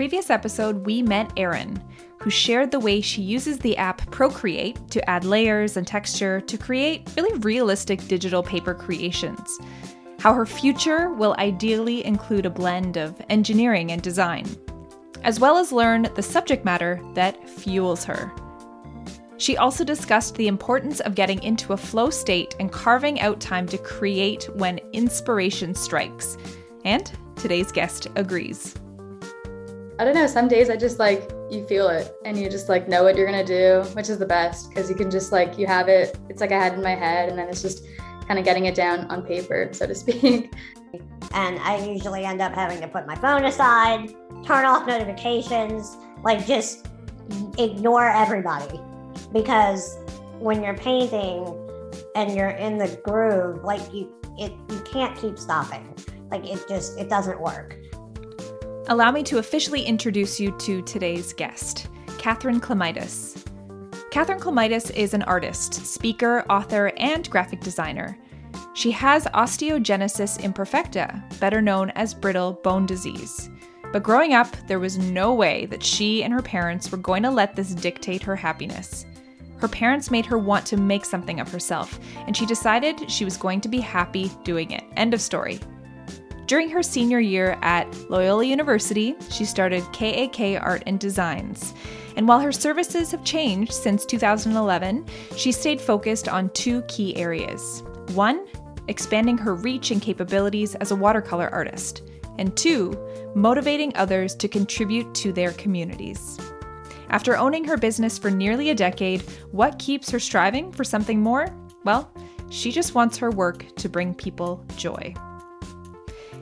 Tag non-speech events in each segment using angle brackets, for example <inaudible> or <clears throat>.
Previous episode, we met Erin, who shared the way she uses the app Procreate to add layers and texture to create really realistic digital paper creations. How her future will ideally include a blend of engineering and design, as well as learn the subject matter that fuels her. She also discussed the importance of getting into a flow state and carving out time to create when inspiration strikes. And today's guest agrees. I don't know, some days I just like you feel it and you just like know what you're gonna do, which is the best because you can just like you have it. It's like I had in my head, and then it's just kind of getting it down on paper, so to speak. And I usually end up having to put my phone aside, turn off notifications, like just ignore everybody because when you're painting and you're in the groove, like you it you can't keep stopping. Like it just it doesn't work allow me to officially introduce you to today's guest, Catherine Clemitis. Catherine Clemitis is an artist, speaker, author, and graphic designer. She has osteogenesis imperfecta, better known as brittle bone disease. But growing up, there was no way that she and her parents were going to let this dictate her happiness. Her parents made her want to make something of herself, and she decided she was going to be happy doing it. End of story. During her senior year at Loyola University, she started KAK Art and Designs. And while her services have changed since 2011, she stayed focused on two key areas. One, expanding her reach and capabilities as a watercolor artist. And two, motivating others to contribute to their communities. After owning her business for nearly a decade, what keeps her striving for something more? Well, she just wants her work to bring people joy.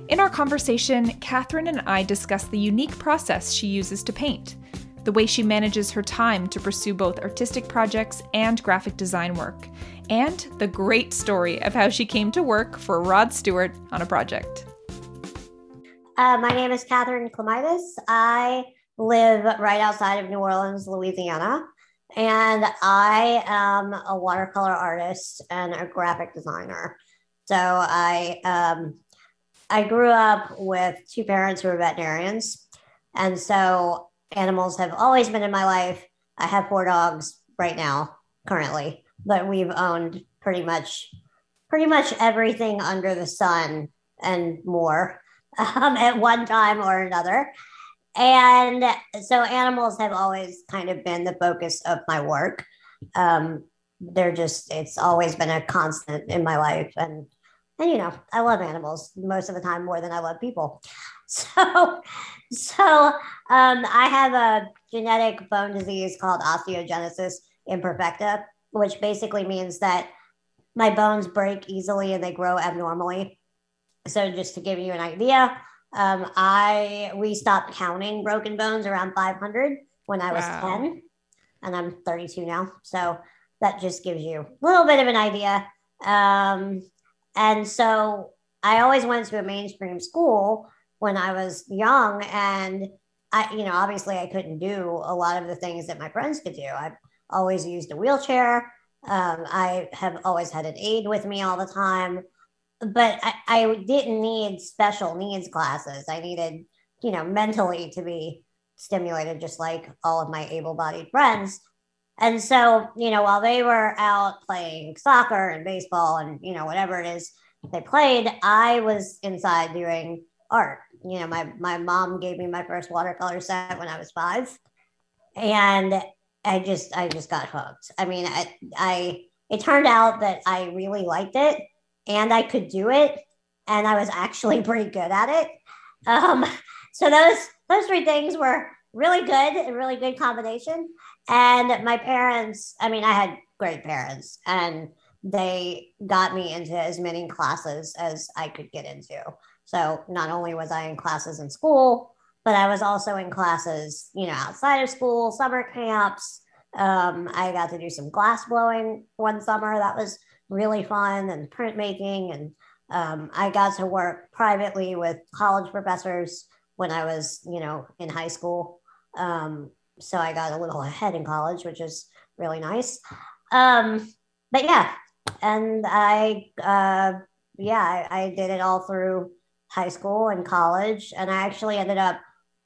In our conversation, Catherine and I discuss the unique process she uses to paint, the way she manages her time to pursue both artistic projects and graphic design work, and the great story of how she came to work for Rod Stewart on a project. Uh, my name is Catherine Clemitis. I live right outside of New Orleans, Louisiana, and I am a watercolor artist and a graphic designer. So I um, I grew up with two parents who were veterinarians. And so animals have always been in my life. I have four dogs right now, currently, but we've owned pretty much pretty much everything under the sun and more <laughs> um, at one time or another. And so animals have always kind of been the focus of my work. Um, they're just, it's always been a constant in my life. And and you know i love animals most of the time more than i love people. <laughs> So so um, i have a genetic bone disease called osteogenesis imperfecta which basically means that my bones break easily and they grow abnormally. So just to give you an idea um, i we stopped counting broken bones around 500 when i was wow. 10 and i'm 32 now. So that just gives you a little bit of an idea. Um, and so I always went to a mainstream school when I was young. And I, you know, obviously I couldn't do a lot of the things that my friends could do. I've always used a wheelchair. Um, I have always had an aide with me all the time. But I, I didn't need special needs classes. I needed, you know, mentally to be stimulated just like all of my able bodied friends. And so, you know, while they were out playing soccer and baseball and, you know, whatever it is they played, I was inside doing art. You know, my, my mom gave me my first watercolor set when I was five. And I just, I just got hooked. I mean, I, I, it turned out that I really liked it and I could do it. And I was actually <laughs> pretty good at it. Um, so those, those three things were really good, a really good combination. And my parents, I mean, I had great parents and they got me into as many classes as I could get into. So not only was I in classes in school, but I was also in classes, you know, outside of school, summer camps. Um, I got to do some glass blowing one summer. That was really fun, and printmaking. And um, I got to work privately with college professors when I was, you know, in high school. Um, so I got a little ahead in college, which is really nice. Um, but yeah, and I, uh, yeah, I, I did it all through high school and college, and I actually ended up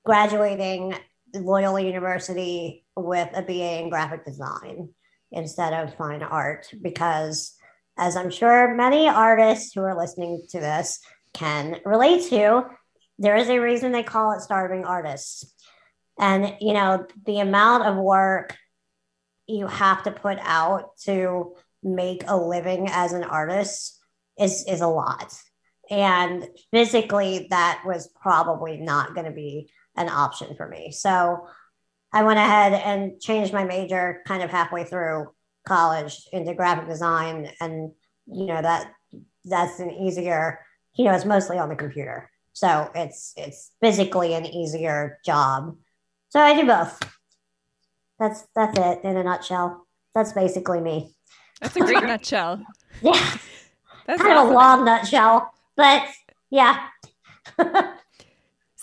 graduating Loyola University with a BA in graphic design instead of fine art because as I'm sure many artists who are listening to this can relate to, there is a reason they call it starving artists. And, you know, the amount of work you have to put out to make a living as an artist is, is a lot. And physically, that was probably not going to be an option for me. So I went ahead and changed my major kind of halfway through college into graphic design. And, you know, that that's an easier, you know, it's mostly on the computer. So it's it's physically an easier job. So I do both. That's that's it in a nutshell. That's basically me. That's a great nutshell. <laughs> Yeah. That's kind awesome. of a long nutshell, but yeah. <laughs>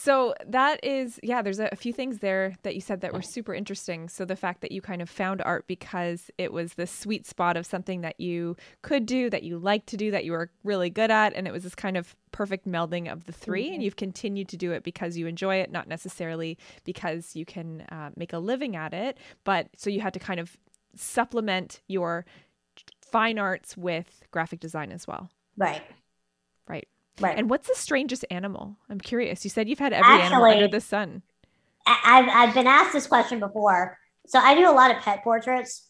So that is, yeah, there's a, few things there that you said that were super interesting. So the fact that you kind of found art because it was the sweet spot of something that you could do, that you liked to do, that you were really good at. And it was this kind of perfect melding of the 3 mm-hmm. And you've continued to do it because you enjoy it, not necessarily because you can uh, make a living at it. But so you had to kind of supplement your fine arts with graphic design as well. Right. Right. Right. And what's the strangest animal? I'm curious. You said you've had every Actually, animal under the sun. I've, I've been asked this question before. So I do a lot of pet portraits,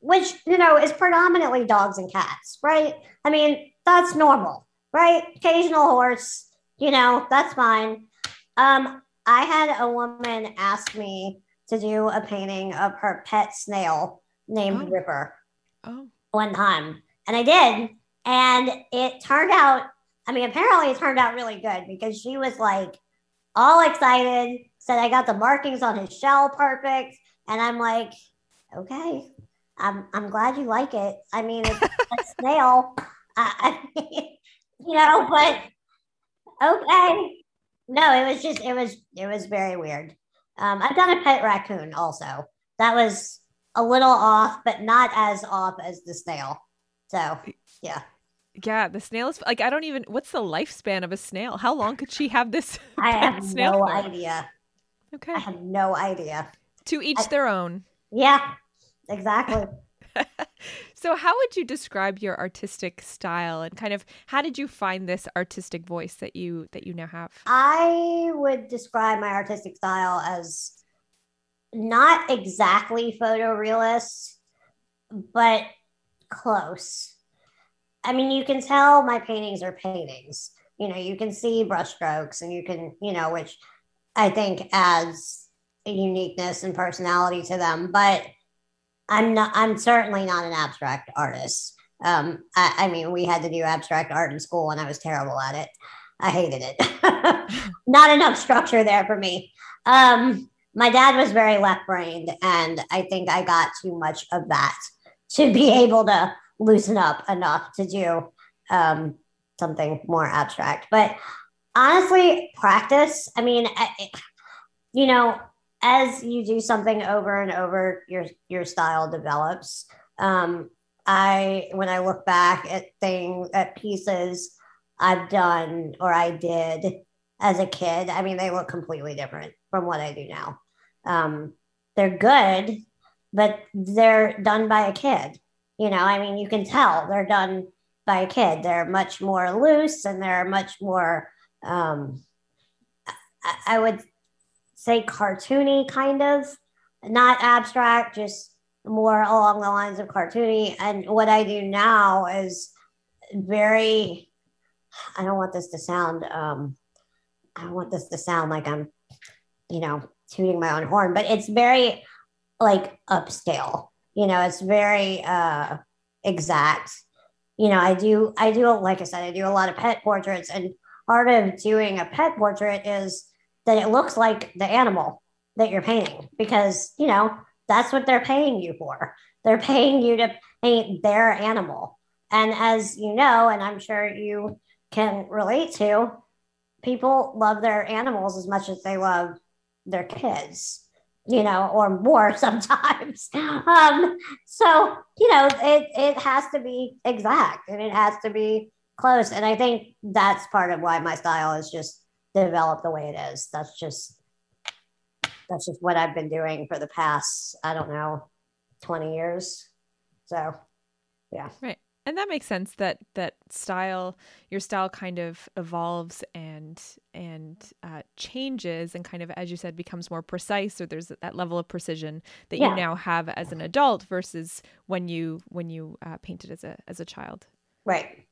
which, you know, is predominantly dogs and cats, right? I mean, that's normal, right? Occasional horse, you know, that's fine. Um, I had a woman ask me to do a painting of her pet snail named oh. Ripper oh. one time. And I did. And it turned out I mean, apparently it turned out really good because she was like all excited, said I got the markings on his shell perfect. And I'm like, okay, I'm, I'm glad you like it. I mean, it's a <laughs> snail, I mean, <laughs> you know, but okay. No, it was just, it was, it was very weird. Um, I've done a pet raccoon also. That was a little off, but not as off as the snail. So, yeah. Yeah, the snail is like I don't even. What's the lifespan of a snail? How long could she have this? <laughs> I have snail no for? idea. Okay, I have no idea. To each I, their own. Yeah, exactly. <laughs> so, how would you describe your artistic style, and kind of how did you find this artistic voice that you that you now have? I would describe my artistic style as not exactly photorealist, but close. I mean, you can tell my paintings are paintings. You know, you can see brushstrokes and you can, you know, which I think adds a uniqueness and personality to them. But I'm not, I'm certainly not an abstract artist. Um, I, I mean, we had to do abstract art in school and I was terrible at it. I hated it. <laughs> not enough structure there for me. Um, my dad was very left brained, and I think I got too much of that to be able to loosen up enough to do um, something more abstract. But honestly, practice. I mean, you know, as you do something over and over, your your style develops. Um, I when I look back at things at pieces I've done or I did as a kid, I mean, they look completely different from what I do now. Um, they're good, but they're done by a kid. You know, I mean, you can tell they're done by a kid. They're much more loose and they're much more, um, I would say, cartoony kind of, not abstract, just more along the lines of cartoony. And what I do now is very, I don't want this to sound, um, I don't want this to sound like I'm, you know, tooting my own horn, but it's very like upscale you know it's very uh exact you know, I do, I do, like I said, I do a lot of pet portraits, and part of doing a pet portrait is that it looks like the animal that you're painting because, you know, that's what they're paying you for. They're paying you to paint their animal. And as you know, and I'm sure you can relate to, people love their animals as much as they love their kids you know, or more <laughs> sometimes. Um, so, you know, it, it has to be exact and it has to be close. And I think that's part of why my style is just developed the way it is. That's just, that's just what I've been doing for the past, I don't know, 20 years. So, yeah. Right and that makes sense that that style your style kind of evolves and and uh, changes and kind of as you said becomes more precise or there's that level of precision that yeah. you now have as an adult versus when you when you uh, painted as a as a child. Right.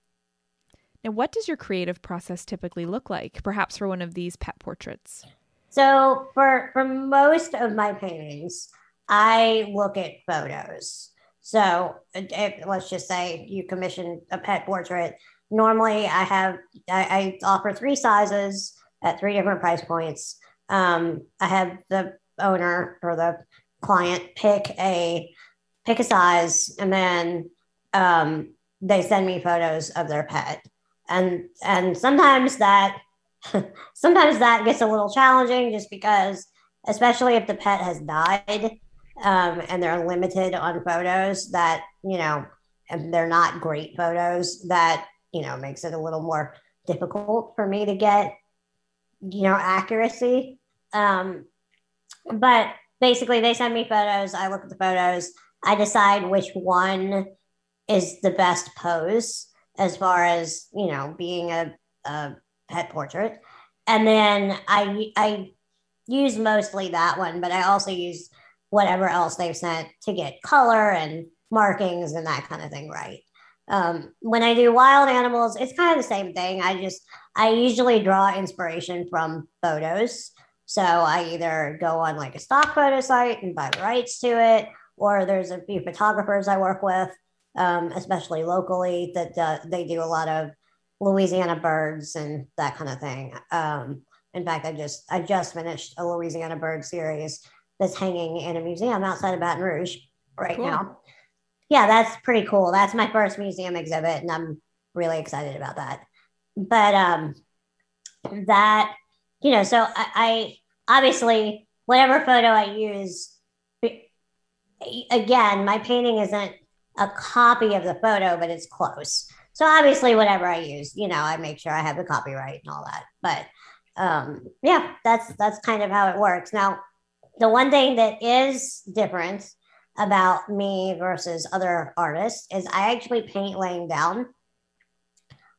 Now what does your creative process typically look like perhaps for one of these pet portraits? So for for most of my paintings i look at photos so if, let's just say you commission a pet portrait. Normally, I have I, I offer three sizes at three different price points. Um, I have the owner or the client pick a pick a size, and then um, they send me photos of their pet, and and sometimes that <laughs> sometimes that gets a little challenging just because, especially if the pet has died um, and they're limited on photos that you know they're not great photos that you know makes it a little more difficult for me to get you know accuracy. Um, but basically they send me photos. I look at the photos. I decide which one is the best pose as far as you know being a, a pet portrait. And then i i use mostly that one but i also use whatever else they've sent to get color and markings and that kind of thing right. Um, when I do wild animals, it's kind of the same thing. I just, I usually draw inspiration from photos. So I either go on like a stock photo site and buy rights to it, or there's a few photographers I work with, um, especially locally, that uh, they do a lot of Louisiana birds and that kind of thing. Um, in fact, I just I just finished a Louisiana bird series that's hanging in a museum outside of Baton Rouge right cool. now. Yeah, that's pretty cool. That's my first museum exhibit, and I'm really excited about that. But um, that you know, so I, I obviously whatever photo I use, again, my painting isn't a copy of the photo, but it's close. So obviously, whatever I use, you know, I make sure I have the copyright and all that. But um, yeah, that's that's kind of how it works. Now, the one thing that is different about me versus other artists is I actually paint laying down.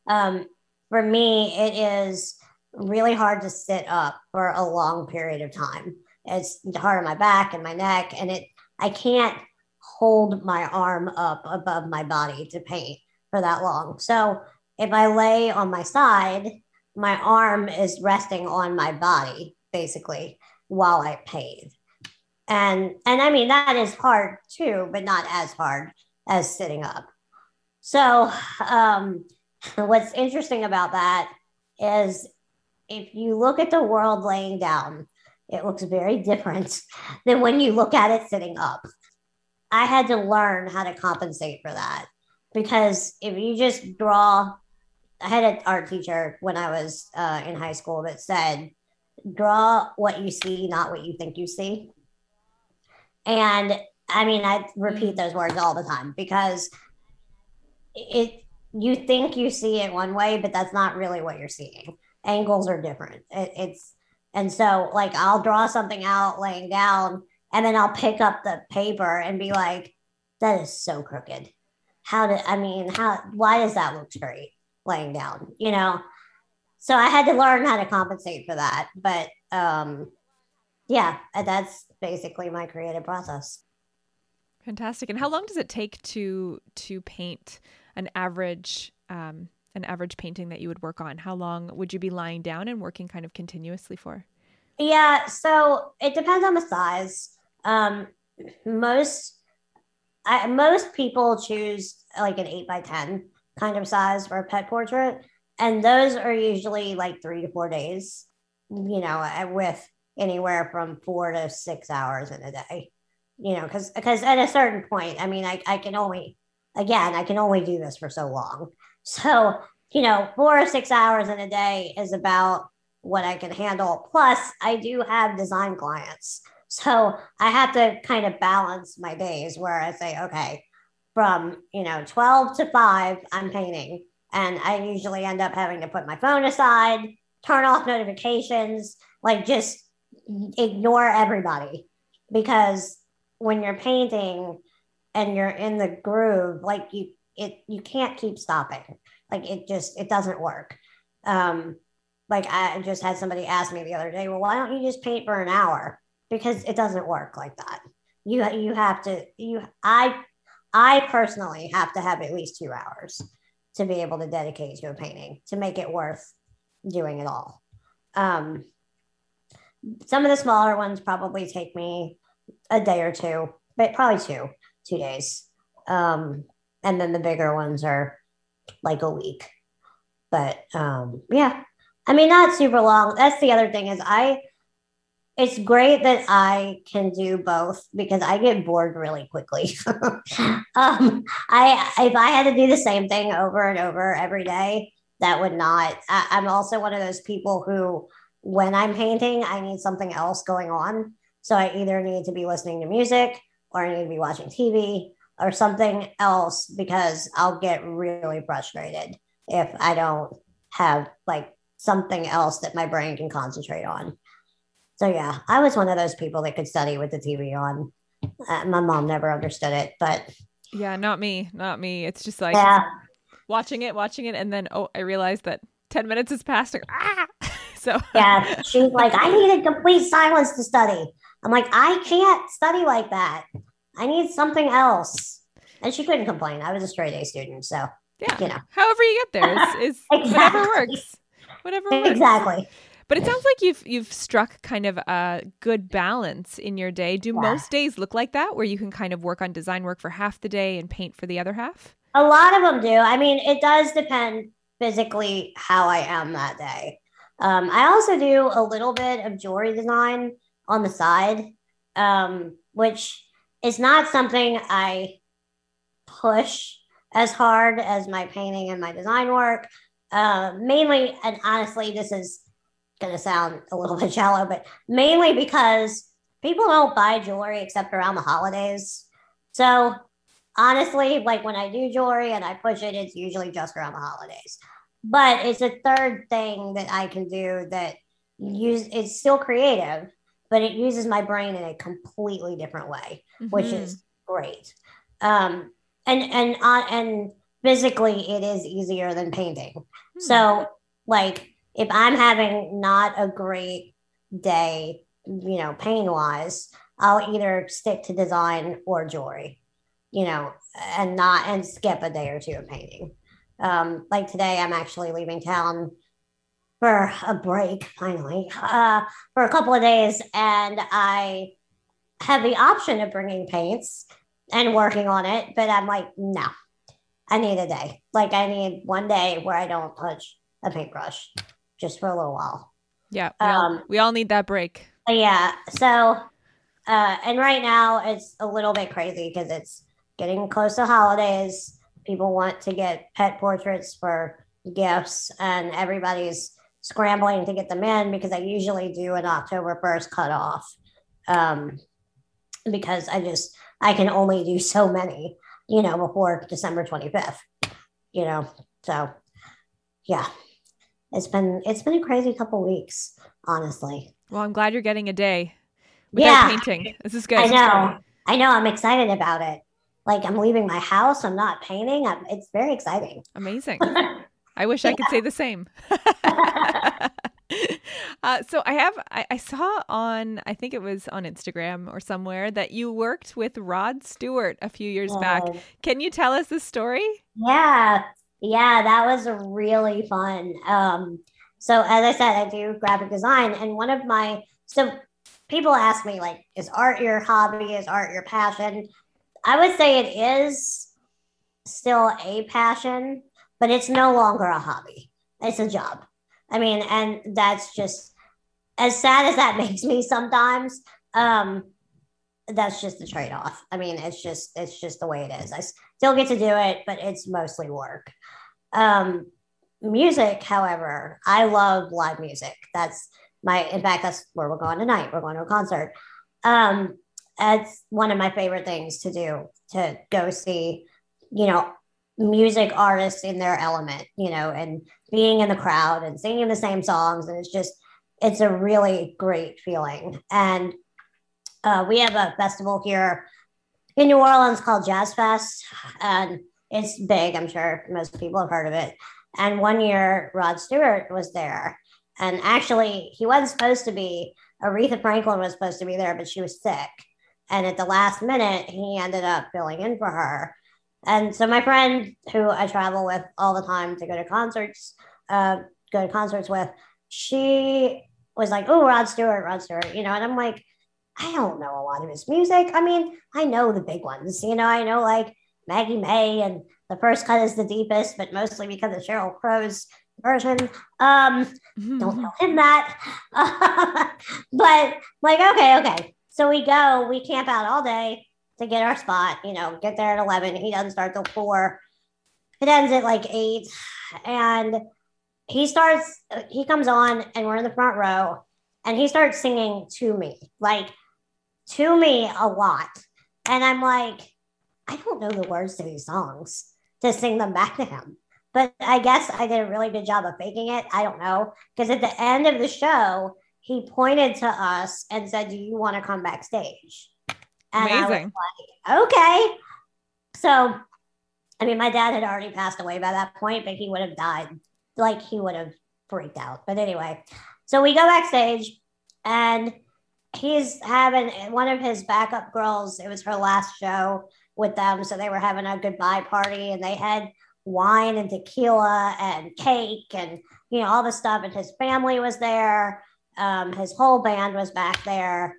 Um, for me, it is really hard to sit up for a long period of time. It's hard on my back and my neck, and it I can't hold my arm up above my body to paint for that long. So if I lay on my side, my arm is resting on my body basically while I paint. And and I mean that is hard too, but not as hard as sitting up. So um, <laughs> what's interesting about that is if you look at the world laying down, it looks very different <laughs> than when you look at it sitting up. I had to learn how to compensate for that because if you just draw, I had an art teacher when I was uh, in high school that said, draw what you see, not what you think you see. And I mean, I repeat those words all the time because it you think you see it one way, but that's not really what you're seeing. Angles are different. It, it's and so like I'll draw something out laying down, and then I'll pick up the paper and be like, "That is so crooked. How did I mean? How why does that look straight laying down? You know." So I had to learn how to compensate for that, but um, yeah, that's basically my creative process. Fantastic. And how long does it take to to paint an average um, an average painting that you would work on? How long would you be lying down and working kind of continuously for? Yeah, so it depends on the size. Um, most I, most people choose like an eight by ten kind of size for a pet portrait. And those are usually like three to four days, you know, uh, with anywhere from four to six hours in a day, you know, because because at a certain point, I mean, I, I can only, again, I can only do this for so long. <laughs> So, you know, four or six hours in a day is about what I can handle. Plus, I do have design clients. So I have to kind of balance my days where I say, okay, from, you know, 12 to 5, I'm painting. And I usually end up having to put my phone aside, turn off notifications, like just ignore everybody. Because when you're painting and you're in the groove, like you, it, you can't keep stopping. Like it just, it doesn't work. Um, like I just had somebody ask me the other day, well, why don't you just paint for an hour? Because it doesn't work like that. You you have to you I I personally have to have at least two hours to be able to dedicate to a painting to make it worth doing it all. Um, some of the smaller ones probably take me a day or two, but probably two, two days. Um, and then the bigger ones are like a week. But um, yeah, I mean, not super long. That's the other thing is I, it's great that I can do both because I get bored really quickly. <laughs> um, I if I had to do the same thing over and over every day, that would not. I, I'm also one of those people who, when I'm painting, I need something else going on. So I either need to be listening to music or I need to be watching TV or something else because I'll get really frustrated if I don't have like something else that my brain can concentrate on. So yeah, I was one of those people that could study with the TV on. Uh, my mom never understood it, but yeah, not me, not me. It's just like yeah. watching it, watching it, and then oh, I realized that ten minutes has passed. ah! <laughs> so yeah, she's like, I need a complete silence to study. I'm like, I can't study like that. I need something else. And she couldn't complain. I was a straight A student, so yeah, you know, however you get there is, is <laughs> exactly. whatever works whatever works. exactly but it sounds like you've you've struck kind of a good balance in your day. Do yeah. most days look like that, where you can kind of work on design work for half the day and paint for the other half? A lot of them do. I mean, it does depend physically how I am that day. Um, I also do a little bit of jewelry design on the side, um, which is not something I push as hard as my painting and my design work. Uh, mainly, and honestly, this is going to sound a little <laughs> bit shallow, but mainly because people don't buy jewelry except around the holidays. So honestly, like when I do jewelry and I push it, it's usually just around the holidays. But it's a third thing that I can do that use it's still creative, but it uses my brain in a completely different way, mm-hmm. which is great. Um, and and on uh, and physically it is easier than painting. Hmm. So, like, if I'm having not a great day, you know, pain wise, I'll either stick to design or jewelry, you know, and not and skip a day or two of painting. Um, like today, I'm actually leaving town for a break finally uh, for a couple of days, and I have the option of bringing paints and working on it, but I'm like, no, I need a day. Like I need one day where I don't touch a paintbrush just for a little while. Yeah. We, um, all, we all need that break. Yeah. So, uh, and right now it's a little bit crazy because it's getting close to holidays. People want to get pet portraits for gifts, and everybody's scrambling to get them in because I usually do an October 1st cutoff. Um, because I just, I can only do so many you know, before December 25th, you know. So yeah. It's been it's been a crazy couple weeks, honestly. Well, I'm glad you're getting a day without yeah. painting. This is good. I know. I know. I'm excited about it. Like I'm leaving my house. I'm not painting. I'm, it's very exciting. Amazing. <laughs> I wish yeah. I could say the same. <laughs> uh, so I have I, I, saw on I think it was on Instagram or somewhere that you worked with Rod Stewart a few years back. Can you tell us the story? Yeah, yeah, that was really fun. Um, so as I said, I do graphic design, and one of my so people ask me like, is art your hobby? Is art your passion? I would say it is still a passion but it's no longer a hobby. It's a job. I mean, and that's just as sad as that <laughs> makes me sometimes. Um, that's just the trade off. I mean, it's just it's just the way it is. I still get to do it, but it's mostly work. Um, music, however, I love live music. That's my in fact that's where we're going tonight. We're going to a concert. Um, it's one of my favorite things to do to go see, you know, music artists in their element, you know, and being in the crowd and singing the same songs. And it's just, it's a really great feeling. And uh, we have a festival here in New Orleans called Jazz Fest, and it's big. I'm sure most people have heard of it. And one year, Rod Stewart was there. And actually, he wasn't supposed to be. Aretha Franklin was supposed to be there, but she was sick. And at the last minute, he ended up filling in for her. And so my friend, who I travel with all the time to go to concerts, uh, go to concerts with, she was like, "Oh, Rod Stewart, Rod Stewart," you know, and I'm like, I don't know a lot of his music. I mean, I know the big ones, you know, I know like Maggie May and the first cut is the deepest, but mostly because of Sheryl Crow's version. Um, don't <laughs> tell him that. <laughs> but like, okay, okay. So we go, we camp out all day to get our spot, you know, get there at 11. He doesn't start till four. It ends at like eight. And he starts, he comes on and we're in the front row and he starts singing to me, like to me a lot. And I'm like, I don't know the words to these songs to sing them back to him. But I guess I did a really good job of faking it. I don't know. Because at the end of the show, he pointed to us and said, Do you want to come backstage? And Amazing. Like, okay. So, I mean, my dad had already passed away by that point, but he would have died. Like, he would have freaked out. But anyway, so we go backstage and he's having one of his backup girls. It was her last show with them. So they were having a goodbye party and they had wine and tequila and cake and, you know, all the stuff. And his family was there. Um, his whole band was back there.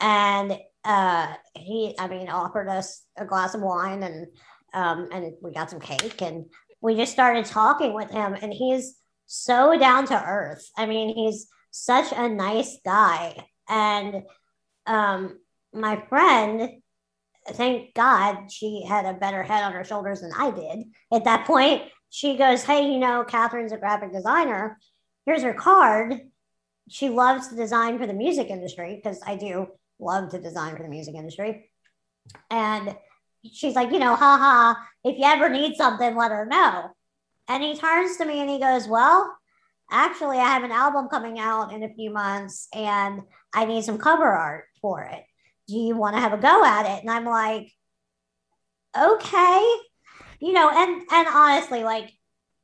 And uh, he, I mean, offered us a glass of wine and um, and we got some cake and we just started talking with him. And he's so down to earth. I mean, he's such a nice guy. And um, my friend, thank God she had a better head on her shoulders than I did at that point. She goes, Hey, you know, Catherine's a graphic designer. Here's her card. She loves to design for the music industry because I do love to design for the music industry. And she's like, you know, haha, if you ever need something, let her know. And he turns to me and he goes, Well, actually, I have an album coming out in a few months and I need some cover art for it. Do you want to have a go at it? And I'm like, okay. You know, and and honestly, like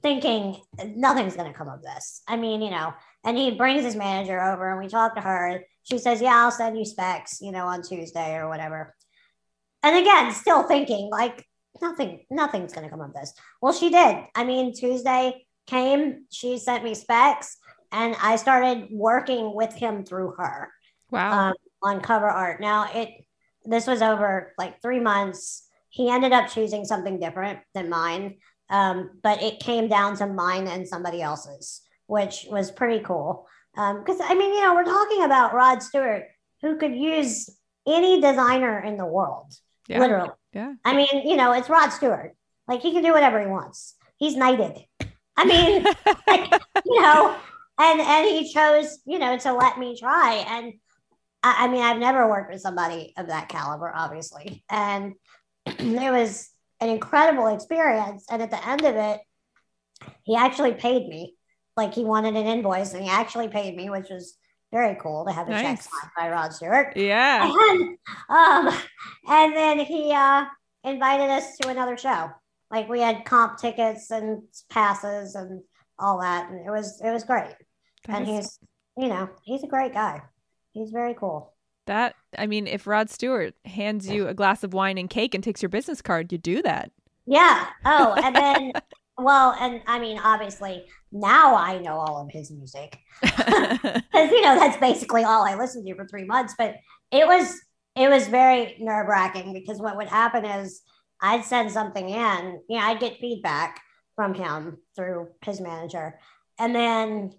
thinking nothing's gonna come of this. I mean, you know, and he brings his manager over and we talk to her. She says, Yeah, I'll send you specs, you know, on Tuesday or whatever. And again, still thinking like nothing, nothing's gonna come of this. Well, she did. I mean, Tuesday came, she sent me specs, and I started working with him through her. Wow. Um, on cover art. Now it this was over like three months. He ended up choosing something different than mine. Um, but it came down to mine and somebody else's, which was pretty cool. Because um, I mean, you know, we're talking about Rod Stewart, who could use any designer in the world, Yeah. literally. Yeah. I mean, you know, it's Rod Stewart. Like he can do whatever he wants. He's knighted. <laughs> I mean, <laughs> like, you know, and and he chose, you know, to let me try. And I, I mean, I've never worked with somebody of that caliber, obviously, and <clears throat> it was an incredible experience. And at the end of it, he actually paid me. Like he wanted an invoice, and he actually paid me, which was very cool to have a check signed by Rod Stewart. Yeah. <laughs> And, um, and then he uh, invited us to another show. Like we had comp tickets and passes and all that, and it was it was great. That and is- he's, you know, he's a great guy. He's very cool. that I mean, if Rod Stewart hands you a glass of wine and cake and takes your business card, you do that. Yeah. Oh, <laughs> and then, well, and I mean, obviously, now I know all of his music <laughs> <laughs> because you know that's basically all I listened to for three months. But it was it was very nerve wracking because what would happen is I'd send something in, you know, I'd get feedback, from him through his manager. And then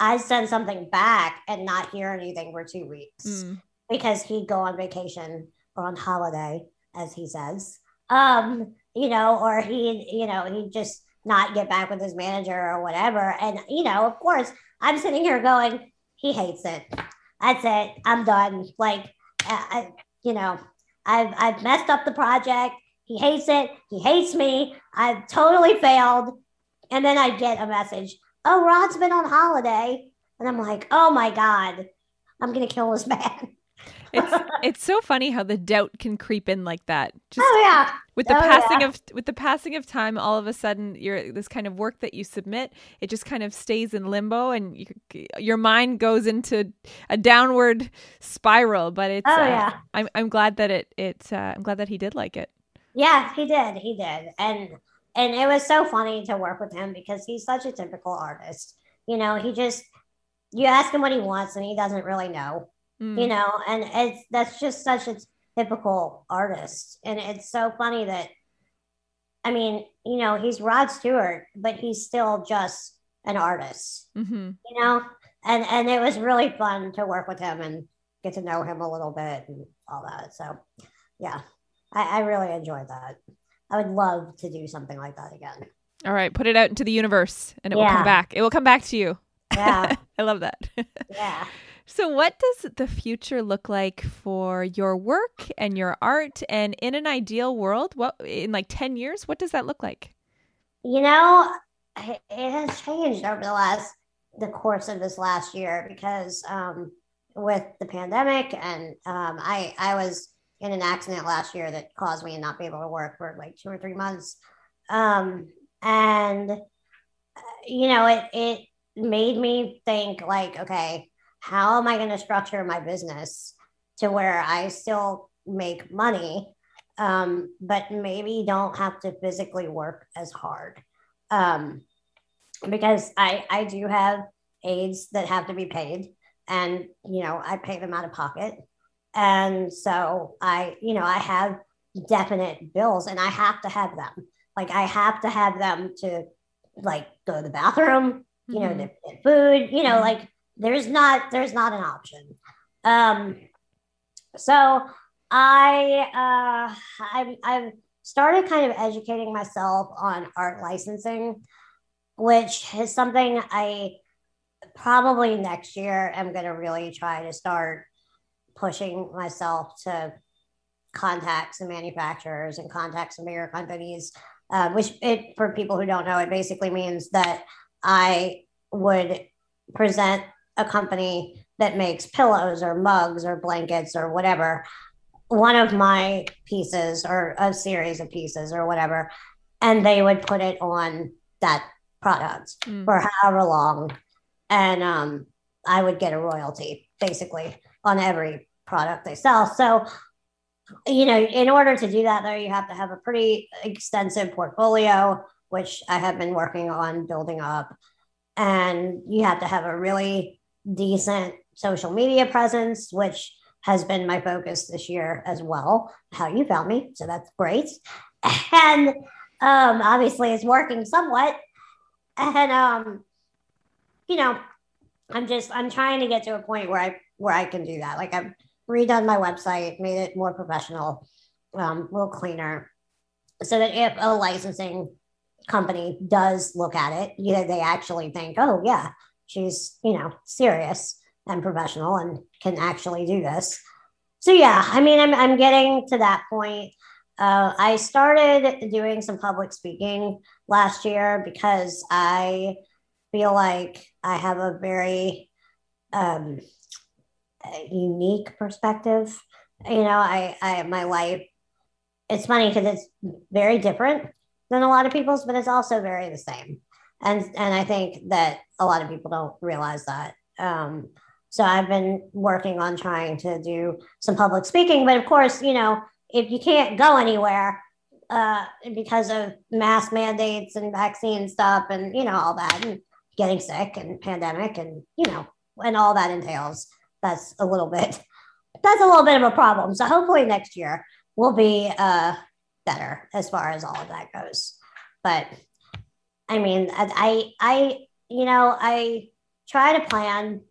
I send something back and not hear anything for two weeks mm. because he'd go on vacation or on holiday, as he says. Um, you know, or he, you know, he'd just not get back with his manager or whatever. And, you know, of course, I'm sitting here going, he hates it. That's it. I'm done. Like, I, you know, I've, I've messed up the project. He hates it. He hates me. I've totally failed. And then I get a message. Oh, Rod's been on holiday. And I'm like, oh my God, I'm going to kill this man. <laughs> it's it's so funny how the doubt can creep in like that. Just oh yeah. With the oh, passing yeah. of with the passing of time, all of a sudden, your this kind of work that you submit, it just kind of stays in limbo, and you, your mind goes into a downward spiral. But it's oh uh, yeah. I'm I'm glad that it it uh, I'm glad that he did like it. Yeah, he did. He did, and and it was so funny to work with him because he's such a typical artist. You know, he just you ask him what he wants and he doesn't really know mm. you know, and it's that's just such a typical artist. And it's so funny that, I mean, you know, he's Rod Stewart, but he's still just an artist, mm-hmm. you know, and and it was really fun to work with him and get to know him a little bit and all that. So, yeah, I, I really enjoyed that. I would love to do something like that again. All right, put it out into the universe and it yeah. will come back. It will come back to you. Yeah. <laughs> I love that. <laughs> yeah. So, what does the future look like for your work and your art? And in an ideal world, what in like 10 years, what does that look like? You know, it has changed over the last, the course of this last year because um, with the pandemic, and um, I, I was in an accident last year that caused me to not be able to work for like two or three months. Um, and, you know, it, it made me think like, okay, how am I going to structure my business to where I still make money, um, but maybe don't have to physically work as hard? Um, because I, I do have aides that have to be paid and, you know, I pay them out of pocket. And so I, you know, I have definite bills and I have to have them. Like I have to have them to like go to the bathroom, you know, mm-hmm. to get food, you know, mm-hmm. like there's not there's not an option. Um, so I uh, I I've started kind of educating myself on art licensing, which is something I probably next year am going to really try to start pushing myself to contact some manufacturers and contact some bigger companies. Uh, which it for people who don't know, it basically means that I would present a company that makes pillows or mugs or blankets or whatever one of my pieces or a series of pieces or whatever and they would put it on that product mm. for however long and um, i would get a royalty basically on every product they sell so you know in order to do that though you have to have a pretty extensive portfolio which i have been working on building up and you have to have a really decent social media presence, which has been my focus this year as well. How you found me, so that's great. And um, obviously, it's working somewhat. And um, you know, I'm just I'm trying to get to a point where I where I can do that. Like I've redone my website, made it more professional, um, a little cleaner, so that if a licensing company does look at it, you know, they actually think, oh yeah, she's you know serious and professional and can actually do this. So yeah i mean i'm, I'm getting to that point. Uh, i started doing some public speaking last year because i feel like i have a very um, unique perspective you know i i my life it's funny because it's very different than a lot of people's but it's also very the same and and I think that a lot of people don't realize that. Um, so I've been working on trying to do some public speaking, but of course, you know, if you can't go anywhere uh, because of mask mandates and vaccine stuff, and you know all that, and getting sick and pandemic, and you know, and all that entails, that's a little bit <laughs> that's a little bit of a problem. So hopefully next year will be uh, better as far as all of that goes. But I mean, I, I, you know, I try to plan,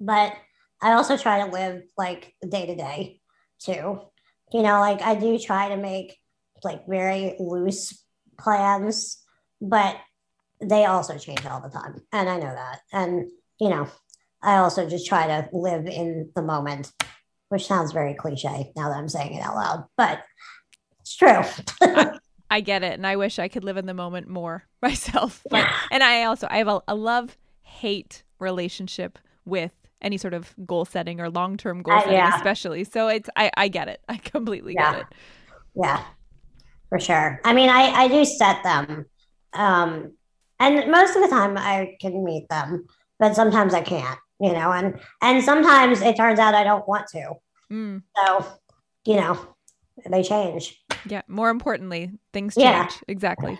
but I also try to live like day to day too. You know, like I do try to make like very loose plans, but they also change all the time. And I know that. And, you know, I also just try to live in the moment, which sounds very cliche now that I'm saying it out loud, but it's true. <laughs> I get it, and I wish I could live in the moment more <laughs> myself. But and I also I have a, a love hate relationship with any sort of goal setting or long term goal uh, setting, yeah. especially. So it's I I get it. <laughs> I completely yeah. get it. Yeah, for sure. I mean, I I do set them, um, and most of the time I can meet them, but sometimes I can't. You know, and and sometimes it turns out I don't want to. Mm. So, you know, they change. Yeah. More importantly, things change. Yeah. Exactly.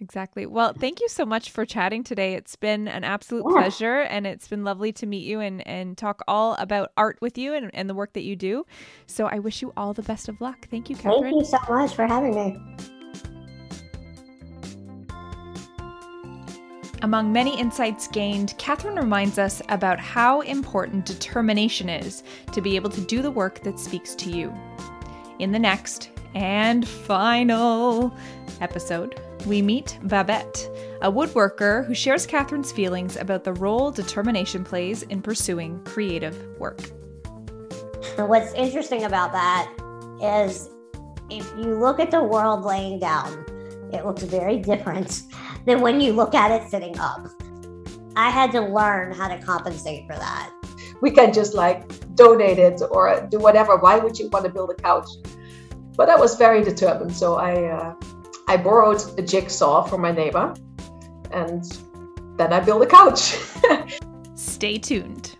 Exactly. Well, thank you so much for chatting today. It's been an absolute yeah. pleasure and it's been lovely to meet you and, and talk all about art with you and, and the work that you do. So I wish you all the best of luck. Thank you, Catherine. Thank you so much for having me. Among many insights gained, Catherine reminds us about how important determination is to be able to do the work that speaks to you. In the next and final episode, we meet Babette, a woodworker who shares Catherine's feelings about the role determination plays in pursuing creative work. What's interesting about that is if you look at the world laying down, it looks very different than when you look at it sitting up. I had to learn how to compensate for that. We can just like donate it or do whatever. Why would you want to build a couch? But I was very determined. So I, uh, I borrowed a jigsaw from my neighbor and then I built a couch. <laughs> Stay tuned.